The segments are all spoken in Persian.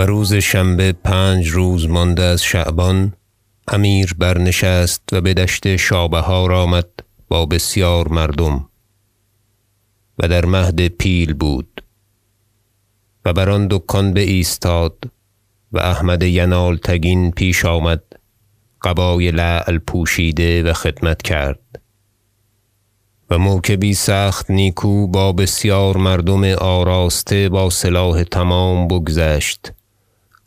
و روز شنبه پنج روز مانده از شعبان امیر برنشست و بدشت شابهار آمد با بسیار مردم و در مهد پیل بود و بر آن دکان بایستاد و احمد ینالتگین پیش آمد قبای لعل پوشیده و خدمت کرد و موکبی سخت نیکو با بسیار مردم آراسته با سلاح تمام بگذشت.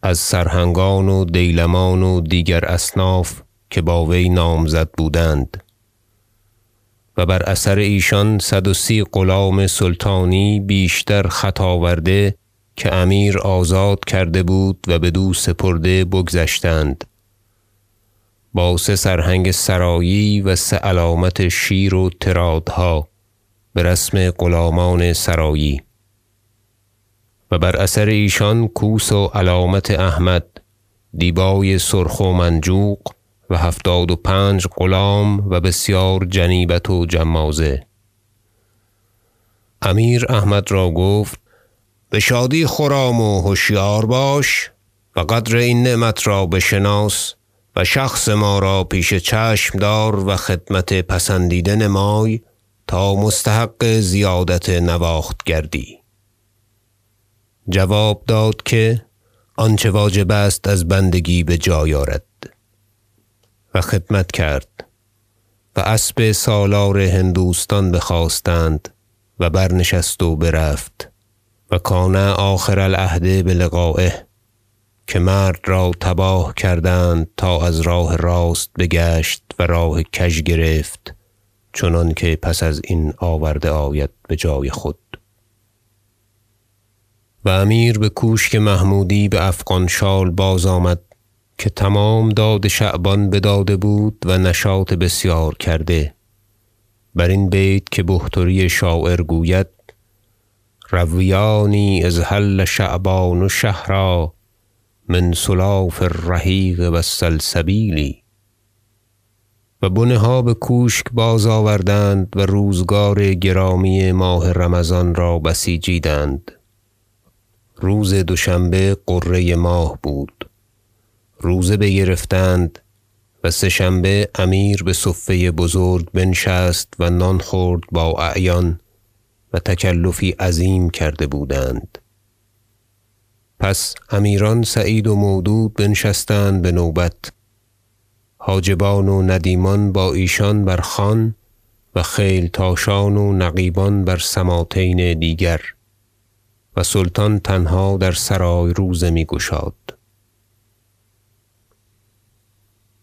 از سرهنگان و دیلمان و دیگر اصناف که با وی نامزد بودند. و بر اثر ایشان صد و سی غلام سلطانی بیشتر خط آورده که امیر آزاد کرده بود و بدو سپرده بگذشتند. با سه سرهنگ سرایی و سه علامت شیر و طرادها برسم غلامان سرایی. و بر اثر ایشان کوس و علامت احمد دیبای سرخ و منجوق و هفتاد و پنج غلام و بسیار جنیبت و جمازه. امیر احمد را گفت بشادی خرام و هشیار باش و قدر این نعمت را بشناس و شخص ما را پیش چشم دار و خدمت پسندیده نمای تا مستحق زیادت نواخت گردی. جواب داد که آنچه واجب است از بندگی بجای آرد و خدمت کرد و اسب سالار هندوستان بخواستند و برنشست و برفت و کان آخر العهد بلقایه که مرد را تباه کردند تا از راه راست بگشت و راه کژ گرفت چنانکه پس از این آورده آید بجای خود. و امیر بکوشک محمودی بافغان شال بازآمد که تمام داد شعبان بداده بود و نشاط بسیار کرده. برین بیت که بحتری شاعر گوید رویانی اذ حل شعبان شهرا من سلاف الرحیق و السلسبیل و بنه ها بکوشک بازآوردند و روزگار گرامی ماه رمضان را بسیجیدند. روز دوشنبه غره ماه بود. روزه بگرفتند و سه شنبه امیر بصفه بزرگ بنشست و نان خورد با اعیان و تکلفی عظیم کرده بودند. پس امیران سعید و مودود بنشستند بنوبت حاجبان و ندیمان با ایشان بر خوان و خیلتاشان و نقیبان بر سماطین دیگر. و سلطان تنها در سرای روزه میگشاد.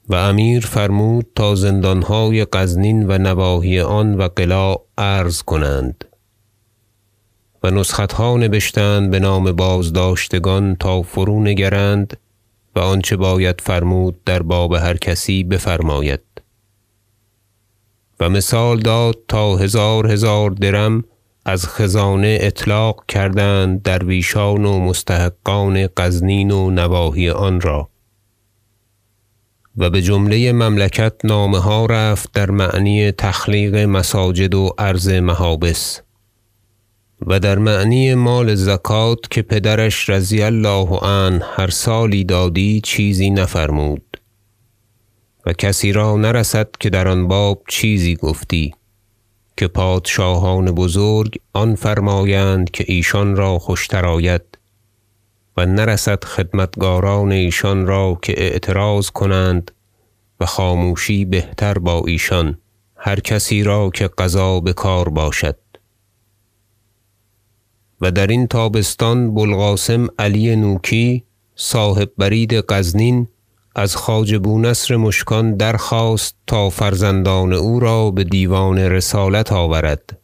و امیر فرمود تا زندانهای غزنین و نواحی آن و قلاع عرض کنند. و نسختها نبشتند بنام بازداشتگان تا فرونگرند و آنچه باید فرمود در باب هر کسی بفرماید. و مثال داد تا هزار هزار درم از خزانه اطلاق کردند درویشان و مستحقان غزنین و نواحی آن را. و بجمله مملکت نامه ها رفت در معنی تخلیق مساجد و عرض محابس و در معنی مال زکوة که پدرش رضی الله عنه هر سالی دادی چیزی نفرمود و کسی را نرسد که در آن باب چیزی گفتی. که پادشاهان بزرگ آن فرمایند که ایشان را خوشتر آید و نرسد خدمتگاران ایشان را که اعتراض کنند و خاموشی بهتر با ایشان هر کسی را که قضا بکار باشد. و درین تابستان بوالقاسم علی نوکی صاحب برید غزنین از خواجه بونصر مشکان درخواست تا فرزندان او را بدیوان رسالت آورد.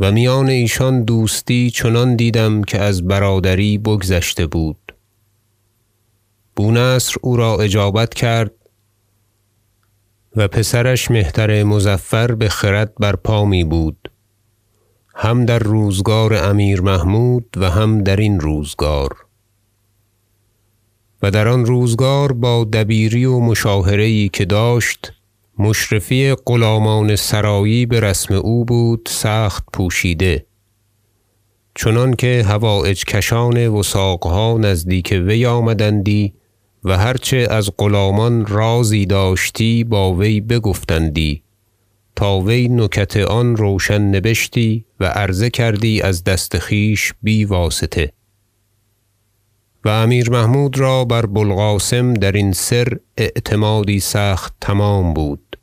و میان ایشان دوستی چنان دیدم که از برادری بگذشته بود. بونصر او را اجابت کرد و پسرش مهتر مظفر بخرد برپا می بود. هم در روزگار امیر محمود و هم درین روزگار. و در آن روزگار با دبیری و مشاهره یی که داشت مشرفی غلامان سرایی برسم او بود سخت پوشیده. چنانکه حوایج کشان وثاقها نزدیک وی آمدندی و هر چه از غلامان رازی داشتی با وی بگفتندی تا وی نکت آن روشن نبشتی و عرضه کردی از دست خویش بی واسطه. و امیر محمود را بر بوالقاسم درین سر اعتمادی سخت تمام بود.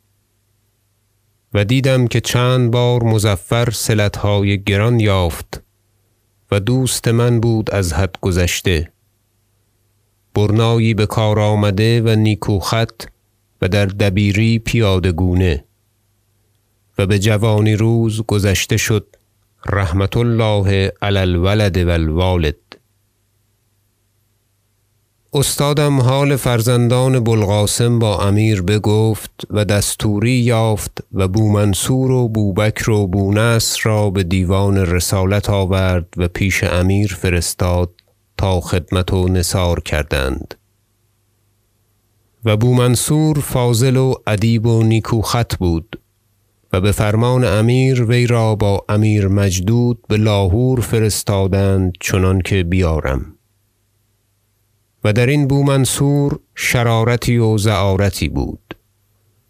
و دیدم که چند بار مظفر صلتهای گران یافت و دوست من بود از حد گذشته. برنایی بکار آمده و نیکو خط و در دبیری پیاده گونه. و بجوانی روز گذشته شد رحمة الله علی الولد و الوالد. استادم حال فرزندان بوالقاسم با امیر بگفت و دستوری یافت و بومنصور و بوبکر و بونصر را بدیوان رسالت آورد و پیش امیر فرستاد تا خدمت و نثار کردند. و بومنصور فاضل و ادیب و نیکو خط بود و بفرمان امیر وی را با امیر مجدود بلاهور فرستادند چنانکه بیارم. و درین بومنصور شرارتی و زعارتی بود.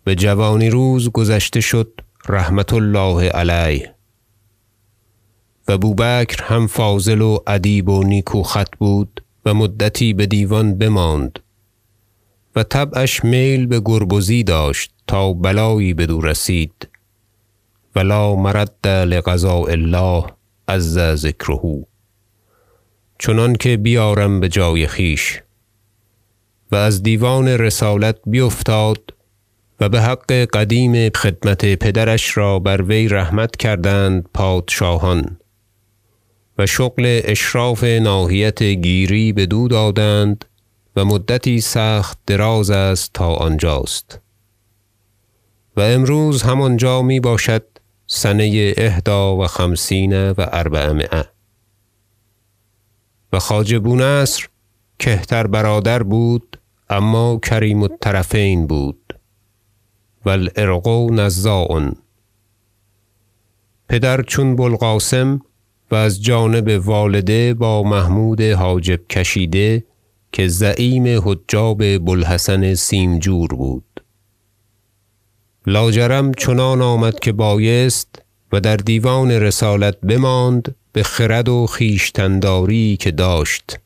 بجوانی روز گذشته شد رحمة الله علیه. و بوبکر هم فاضل و ادیب و نیکو خط بود و مدتی بدیوان بماند و طبعش میل بگربزی داشت تا بلایی بدو رسید و لا مرد لقضاء الله عز ذکره. چنانکه بیارم بجای خویش و از دیوان رسالت بیفتاد و بحق قدیم خدمت پدرش را بر وی رحمت کردند پادشاهان و شغل اشراف ناحیت گیری بدو دادند و مدتی سخت دراز است تا آنجاست. و امروز هم آنجا می باشد سنه احدی و خمسین و اربعمایه. و خواجه بونصر کهتر برادر بود اما کریم الطرفین بود. و العرق نزاع پدر چون بوالقاسم و از جانب والده با محمود حاجب کشیده که زعیم حجاب بوالحسن سیمجور بود. لاجرم چنان آمد که بایست و در دیوان رسالت بماند بخرد و خویشتن داری که داشت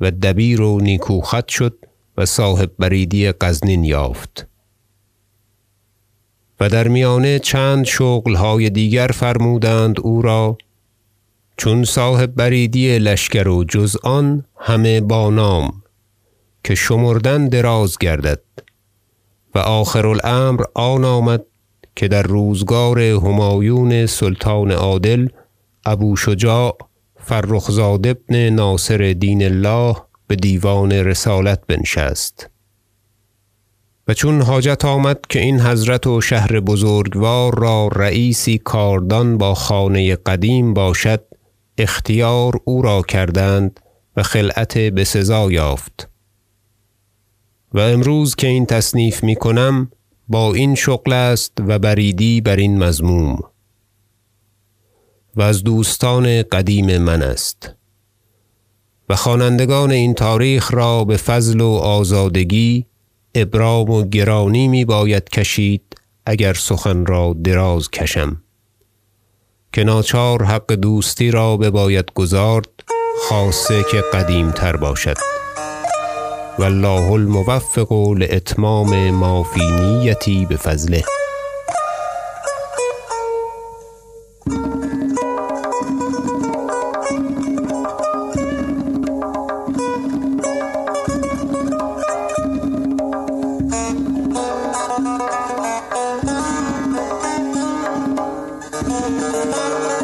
و دبیر و نیکو خط شد و صاحب بریدی غزنین یافت. و در میانه چند شغلهای دیگر فرمودند او را چون صاحب بریدی لشکر و جز آن همه با نام که شمردن دراز گردد و آخر الامر آن آمد که در روزگار همایون سلطان عادل ابو شجاع فرخ زاد ابن ناصر دین الله بدیوان رسالت بنشست. و چون حاجت آمد که این حضرت و شهر بزرگوار را رییسی کاردان با خانه قدیم باشد اختیار او را کردند و خلعت بسزا یافت. و امروز که این تصنیف می کنم با این شغل است و بریدی برین مضموم و از دوستان قدیم من است. و خوانندگان این تاریخ را بفضل و آزادگی ابرام و گرانی می باید کشید اگر سخن را دراز کشم. که ناچار حق دوستی را بباید گزارد خاصه که قدیم تر باشد. و الله الموفق لاتمام ما فی نیتی بفضله. Música